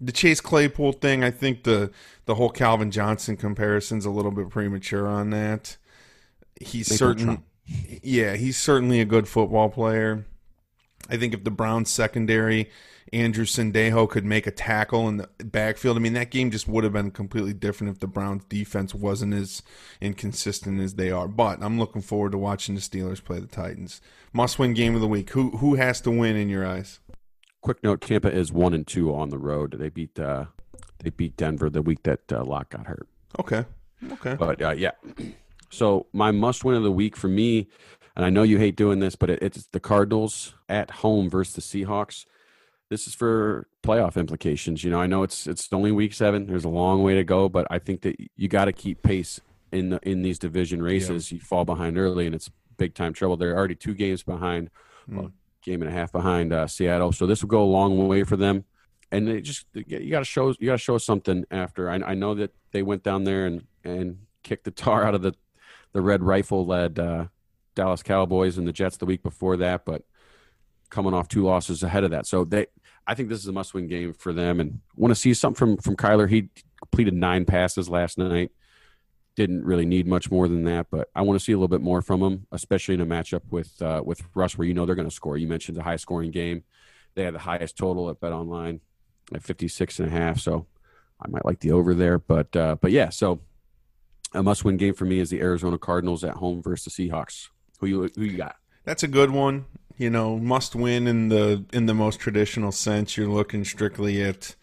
the Chase Claypool thing. I think the the whole Calvin Johnson comparison's a little bit premature on that. He's certain, yeah, he's certainly a good football player. I think if the Browns secondary Andrew Sendejo could make a tackle in the backfield. I mean, that game just would have been completely different if the Browns defense wasn't as inconsistent as they are. But I'm looking forward to watching the Steelers play the Titans. Must win game of the week. Who who has to win in your eyes? Quick note: Tampa is one and two on the road. They beat uh, they beat Denver the week that uh, Lock got hurt. Okay. Okay. But uh, yeah. So my must win of the week for me, and I know you hate doing this, but it, it's the Cardinals at home versus the Seahawks this is for playoff implications. You know, I know it's it's only week seven. There's a long way to go, but I think that you got to keep pace in the, in these division races. Yeah. You fall behind early, and it's big time trouble. They're already two games behind, mm. well, game and a half behind uh, Seattle. So this will go a long way for them. And they just you got to show you got to show something after. I, I, know that they went down there and and kicked the tar out of the the red rifle led uh, Dallas Cowboys and the Jets the week before that, but coming off two losses ahead of that. So they, I think this is a must-win game for them, and want to see something from from Kyler. He completed nine passes last night. Didn't really need much more than that, but I want to see a little bit more from him, especially in a matchup with uh, with Russ, where you know they're going to score. You mentioned a high-scoring game. They have the highest total at Bet Online at 56 and a half, so I might like the over there. But uh, but yeah, so a must-win game for me is the Arizona Cardinals at home versus the Seahawks. Who you who you got? That's a good one you know, must win in the in the most traditional sense. You're looking strictly at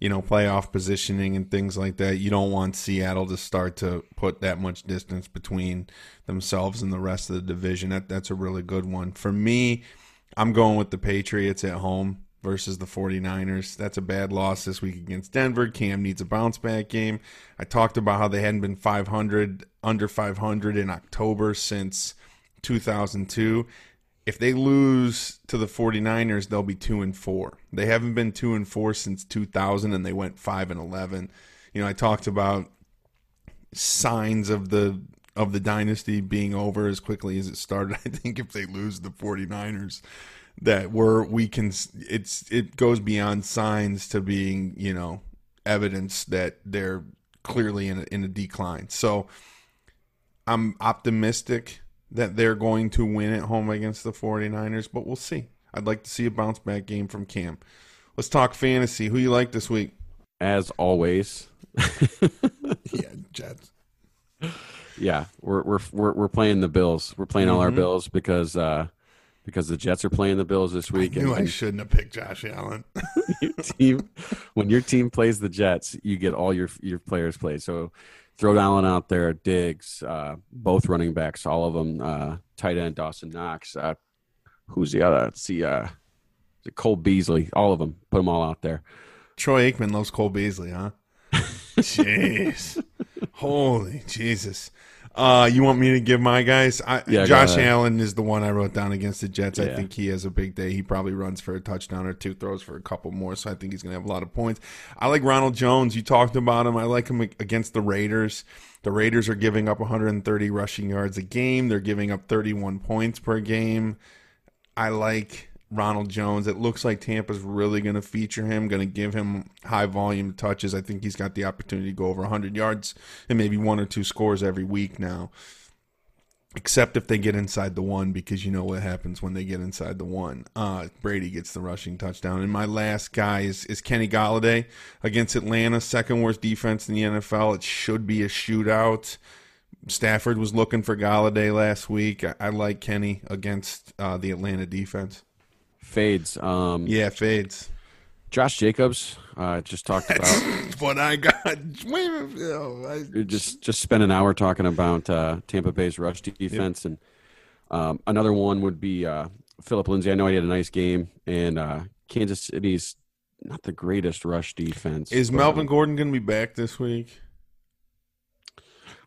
you know playoff positioning and things like that. You don't want Seattle to start to put that much distance between themselves and the rest of the division. That that's a really good one. For me, I'm going with the Patriots at home versus the 49ers. That's a bad loss this week against Denver. Cam needs a bounce back game. I talked about how they hadn't been 500 under 500 in October since 2002 if they lose to the 49ers, they'll be 2 and 4. They haven't been 2 and 4 since 2000 and they went 5 and 11. You know, I talked about signs of the of the dynasty being over as quickly as it started. I think if they lose the 49ers that we're we can it's it goes beyond signs to being, you know, evidence that they're clearly in a, in a decline. So I'm optimistic that they're going to win at home against the 49ers, but we'll see. I'd like to see a bounce back game from Cam. Let's talk fantasy. Who you like this week? As always. yeah, Jets. Yeah, we're we're we're we're playing the Bills. We're playing mm-hmm. all our mm-hmm. Bills because uh because the Jets are playing the Bills this week. I knew and, I shouldn't have picked Josh Allen. your team, when your team plays the Jets, you get all your your players played. So throw Allen out there, Diggs, uh, both running backs, all of them, uh, tight end Dawson Knox. Uh, who's the other? Let's see, uh, Cole Beasley, all of them. Put them all out there. Troy Aikman loves Cole Beasley, huh? Jeez, holy Jesus! Uh, you want me to give my guys? I, yeah, Josh Allen is the one I wrote down against the Jets. Yeah. I think he has a big day. He probably runs for a touchdown or two, throws for a couple more. So I think he's going to have a lot of points. I like Ronald Jones. You talked about him. I like him against the Raiders. The Raiders are giving up 130 rushing yards a game. They're giving up 31 points per game. I like Ronald Jones. It looks like Tampa's really going to feature him, going to give him high volume touches. I think he's got the opportunity to go over 100 yards and maybe one or two scores every week now. Except if they get inside the one, because you know what happens when they get inside the one. Uh, Brady gets the rushing touchdown. And my last guy is, is Kenny Golladay against Atlanta, second worst defense in the NFL. It should be a shootout. Stafford was looking for Golladay last week. I, I like Kenny against uh, the Atlanta defense fades. Um, yeah, fades. Josh Jacobs uh, just talked about what I got. just just spent an hour talking about uh, Tampa Bay's rush defense, yep. and um, another one would be uh, Phillip Lindsay. I know he had a nice game, and uh, Kansas City's not the greatest rush defense. Is but, Melvin Gordon going to be back this week?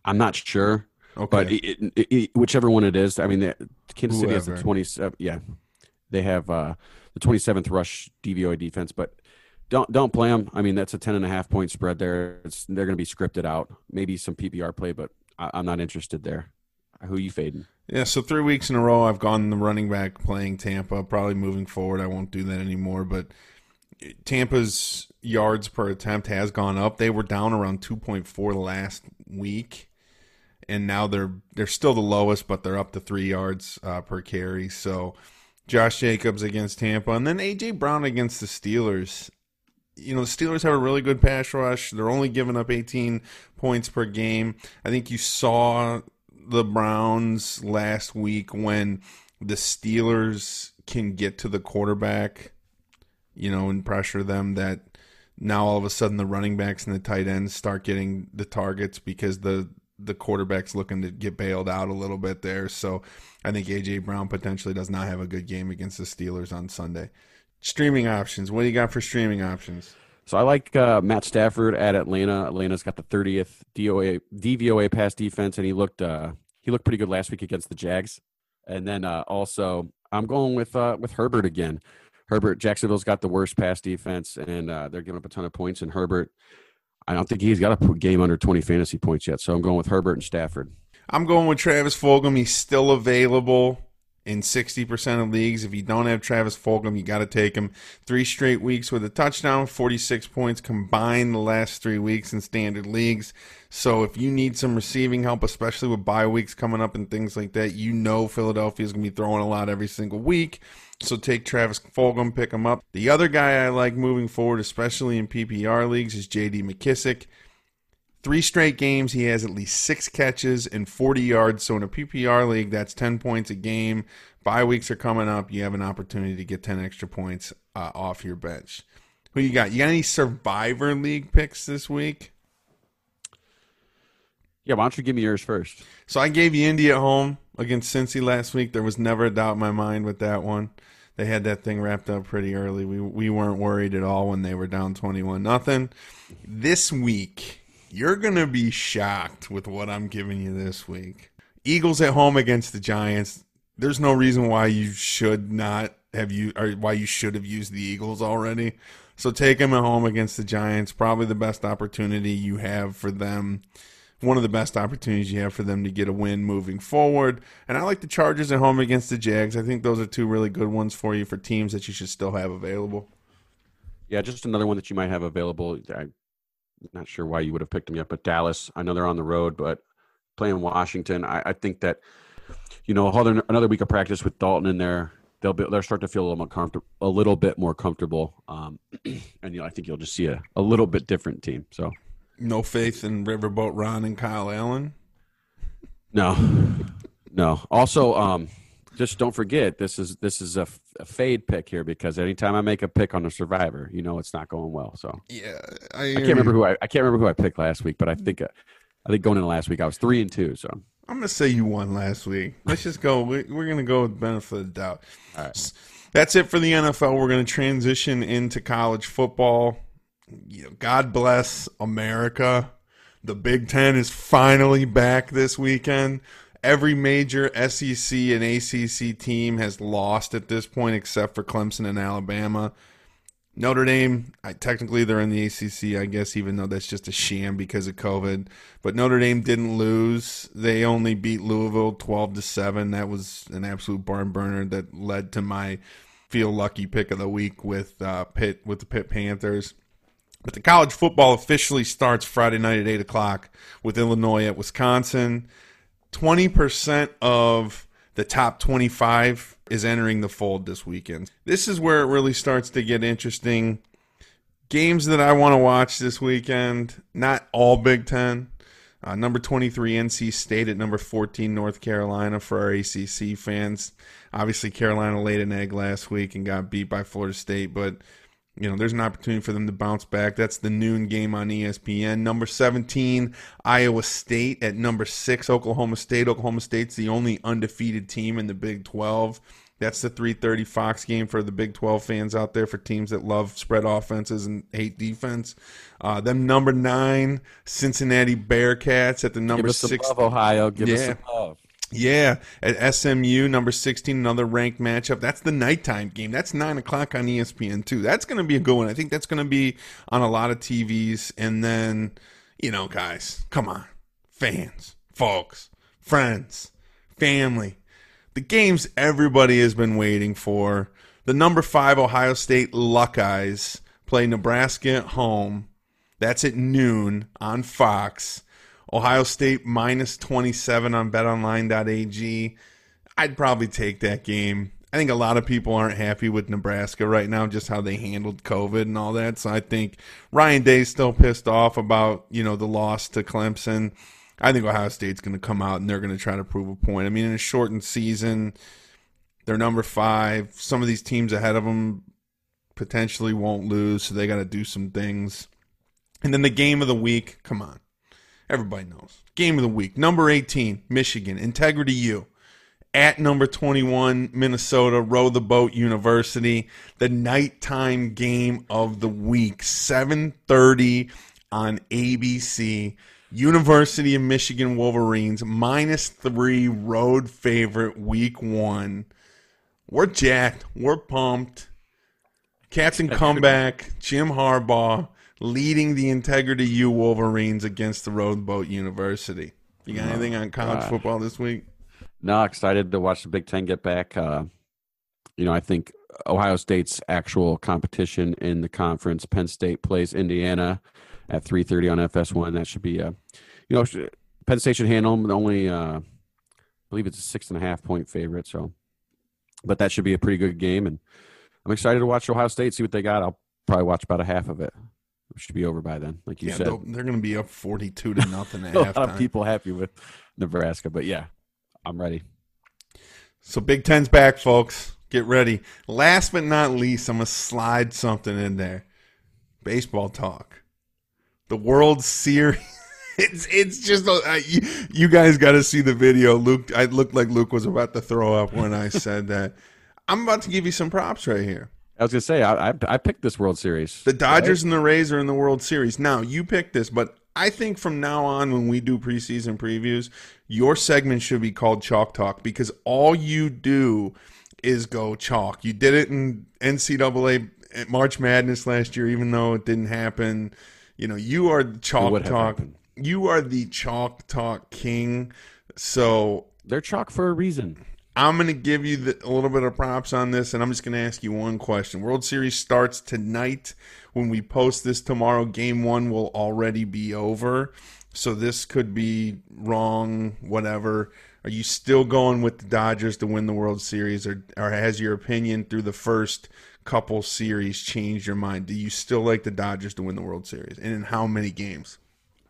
I'm not sure, Okay. but it, it, it, whichever one it is, I mean, the, Kansas City has the 27. Yeah, they have uh, the 27th rush DVOA defense, but don't don't play them. I mean, that's a 10 and a half point spread there. It's, they're going to be scripted out. Maybe some PPR play, but I, I'm not interested there. Who you fading? Yeah, so three weeks in a row, I've gone the running back playing Tampa. Probably moving forward, I won't do that anymore. But Tampa's yards per attempt has gone up. They were down around 2.4 last week, and now they're they're still the lowest, but they're up to three yards uh, per carry. So Josh Jacobs against Tampa, and then AJ Brown against the Steelers. You know, the Steelers have a really good pass rush. They're only giving up 18 points per game. I think you saw the Browns last week when the Steelers can get to the quarterback, you know, and pressure them that now all of a sudden the running backs and the tight ends start getting the targets because the the quarterback's looking to get bailed out a little bit there. So I think AJ Brown potentially does not have a good game against the Steelers on Sunday. Streaming options. What do you got for streaming options? So I like uh, Matt Stafford at Atlanta. Atlanta's got the 30th DOA DVOA pass defense, and he looked uh, he looked pretty good last week against the Jags. And then uh, also I'm going with uh, with Herbert again. Herbert Jacksonville's got the worst pass defense, and uh, they're giving up a ton of points. And Herbert, I don't think he's got a game under 20 fantasy points yet. So I'm going with Herbert and Stafford. I'm going with Travis Fulgham. He's still available in 60% of leagues. If you don't have Travis Fulgham, you got to take him. Three straight weeks with a touchdown, 46 points combined the last three weeks in standard leagues. So if you need some receiving help, especially with bye weeks coming up and things like that, you know Philadelphia is going to be throwing a lot every single week. So take Travis Fulgham, pick him up. The other guy I like moving forward, especially in PPR leagues, is J.D. McKissick. Three straight games, he has at least six catches and 40 yards. So in a PPR league, that's 10 points a game. Bye weeks are coming up. You have an opportunity to get 10 extra points uh, off your bench. Who you got? You got any Survivor League picks this week? Yeah, why don't you give me yours first? So I gave you Indy at home against Cincy last week. There was never a doubt in my mind with that one. They had that thing wrapped up pretty early. We we weren't worried at all when they were down twenty one nothing. This week, you're gonna be shocked with what I'm giving you this week. Eagles at home against the Giants. There's no reason why you should not have you or why you should have used the Eagles already. So take them at home against the Giants. Probably the best opportunity you have for them one of the best opportunities you have for them to get a win moving forward. And I like the Chargers at home against the Jags. I think those are two really good ones for you for teams that you should still have available. Yeah, just another one that you might have available. I'm not sure why you would have picked them yet, but Dallas. I know they're on the road, but playing Washington, I, I think that you know another another week of practice with Dalton in there, they'll be they'll start to feel a little more comfortable, a little bit more comfortable, um, and you know I think you'll just see a, a little bit different team. So No faith in Riverboat Ron and Kyle Allen. no, no. Also, um, just don't forget this is this is a, fade pick here because anytime I make a pick on a survivor, you know it's not going well. So Yeah, I, I can't remember who I, I can't remember who I picked last week, but I think uh, I think going into last week I was three and two. So I'm gonna say you won last week. Let's just go. We- We're gonna go with benefit of the doubt. All right. That's it for the NFL. We're gonna transition into college football. You know, God bless America. The Big Ten is finally back this weekend. Every major SEC and ACC team has lost at this point, except for Clemson and Alabama. Notre Dame, I, technically they're in the ACC, I guess, even though that's just a sham because of COVID. But Notre Dame didn't lose; they only beat Louisville twelve to seven. That was an absolute barn burner that led to my feel lucky pick of the week with uh, Pitt with the Pitt Panthers. But the college football officially starts Friday night at eight o'clock with Illinois at Wisconsin. Twenty percent of the top 25 is entering the fold this weekend. This is where it really starts to get interesting. Games that I want to watch this weekend, not all Big Ten. Uh, number 23, NC State at number 14, North Carolina for our ACC fans. Obviously, Carolina laid an egg last week and got beat by Florida State, but you know, there's an opportunity for them to bounce back. That's the noon game on ESPN. Number 17, Iowa State at number 6, Oklahoma State. Oklahoma State's the only undefeated team in the Big 12. That's the 3:30 Fox game for the Big 12 fans out there for teams that love spread offenses and hate defense. Uh, them number nine Cincinnati Bearcats at the number Give us six. love, Ohio. Give us some love. Yeah, at SMU, number 16, another ranked matchup. That's the nighttime game. That's 9 o'clock on E ESPN, too. That's going to be a good one. I think that's going to be on a lot of TVs. And then, you know, guys, come on. Fans, folks, friends, family. The games everybody has been waiting for. The number 5 Ohio State Buckeyes play Nebraska at home. That's at noon on Fox. Ohio State minus 27 on betonline.ag. I'd probably take that game. I think a lot of people aren't happy with Nebraska right now, just how they handled COVID and all that. So I think Ryan Day's still pissed off about, you know, the loss to Clemson. I think Ohio State's going to come out and they're going to try to prove a point. I mean, in a shortened season, they're number five. Some of these teams ahead of them potentially won't lose, so they got to do some things. And then the game of the week, come on. Everybody knows. Game of the week. Number 18, Michigan. Integrity U. At number 21, Minnesota, Row the Boat University. The nighttime game of the week. 7.30 on ABC. University of Michigan Wolverines. Minus three road favorite week one. We're jacked. We're pumped. Captain Comeback, Jim Harbaugh leading the Integrity U Wolverines against the Road Boat University. You got anything on college God. football this week? No, excited to watch the Big Ten get back. Uh, you know, I think Ohio State's actual competition in the conference. Penn State plays Indiana at three thirty on FS1. That should be a, you know, Penn State should handle them. Only, uh, I believe it's a six and a half point favorite. So, but that should be a pretty good game, and I'm excited to watch Ohio State. See what they got. I'll probably watch about a half of it. Should be over by then, like you yeah, said. they're going to be up 42 to nothing at a lot of halftime. people happy with Nebraska, but yeah, I'm ready. So Big Ten's back, folks. Get ready. Last but not least, I'm going to slide something in there. Baseball talk. The World Series. It's it's just uh, you, you guys got to see the video. Luke, I looked like Luke was about to throw up when I said that. I'm about to give you some props right here. I was gonna say I I, I picked this World Series. The Dodgers and the Rays are in the World Series. Now, you picked this, but I think from now on, when we do preseason previews, your segment should be called Chalk Talk because all you do is go chalk. You did it in NCAA at March Madness last year, even though it didn't happen. You know, you are the Chalk Talk. happened. You are the Chalk Talk king. So They're chalk for a reason. I'm going to give you the, a little bit of props on this, and I'm just going to ask you one question. World Series starts tonight. When we post this tomorrow, game one will already be over. So this could be wrong, whatever. Are you still going with the Dodgers to win the World Series, or, or has your opinion through the first couple series changed your mind? Do you still like the Dodgers to win the World Series, and in how many games?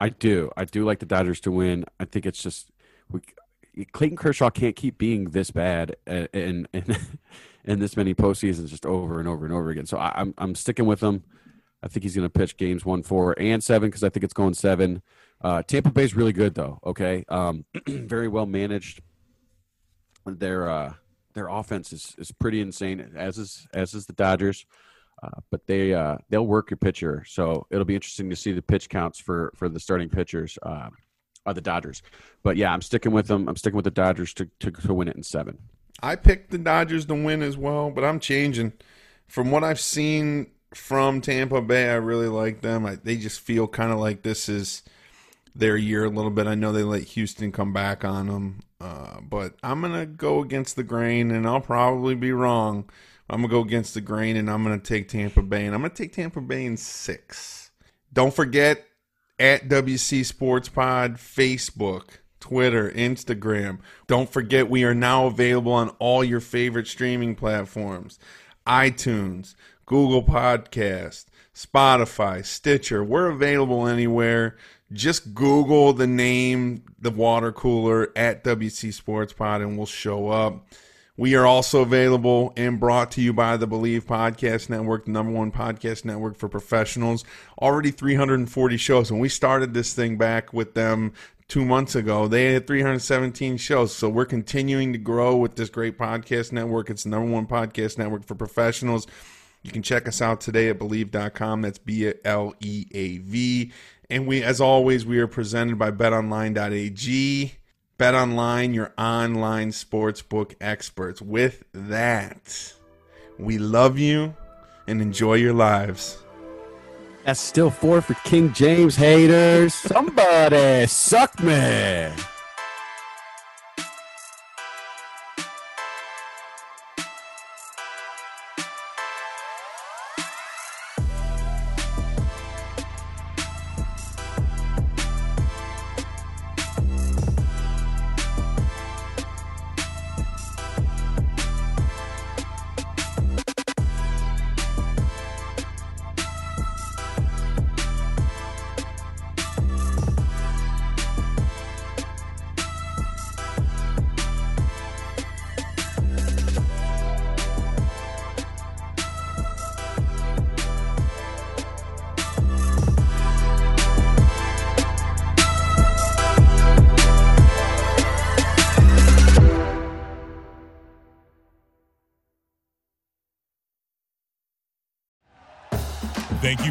I do. I do like the Dodgers to win. I think it's just we, Clayton Kershaw can't keep being this bad and and and this many postseasons just over and over and over again. So I, I'm I'm sticking with him. I think he's going to pitch games one, four, and seven because I think it's going seven. Uh, Tampa Bay's really good though. Okay, um, very well managed. Their uh, their offense is, is pretty insane, as is as is the Dodgers. Uh, but they uh, they'll work your pitcher, so it'll be interesting to see the pitch counts for for the starting pitchers, uh, are the Dodgers. But yeah, I'm sticking with them. I'm sticking with the Dodgers to, to to win it in seven. I picked the Dodgers to win as well, but I'm changing. From what I've seen from Tampa Bay, I really like them. I, they just feel kind of like this is their year a little bit. I know they let Houston come back on them, uh, but I'm gonna go against the grain, and I'll probably be wrong. I'm gonna go against the grain, and I'm gonna take Tampa Bay, and I'm gonna take Tampa Bay in six. Don't forget at WC Sports Pod, Facebook, Twitter, Instagram. Don't forget we are now available on all your favorite streaming platforms iTunes, Google Podcast, Spotify, Stitcher. We're available anywhere. Just Google the name, the water cooler at WC Sports Pod, and we'll show up. We are also available and brought to you by the Bleav Podcast Network, the number one podcast network for professionals. Already 340 shows. When we started this thing back with them two months ago, they had 317 shows. So we're continuing to grow with this great podcast network. It's the number one podcast network for professionals. You can check us out today at Bleav.com. That's B L E A V. And we, as always, we are presented by BetOnline.ag. Bet Online, your online sportsbook experts. With that, we love you and enjoy your lives. That's still four for King James haters. Somebody suck me.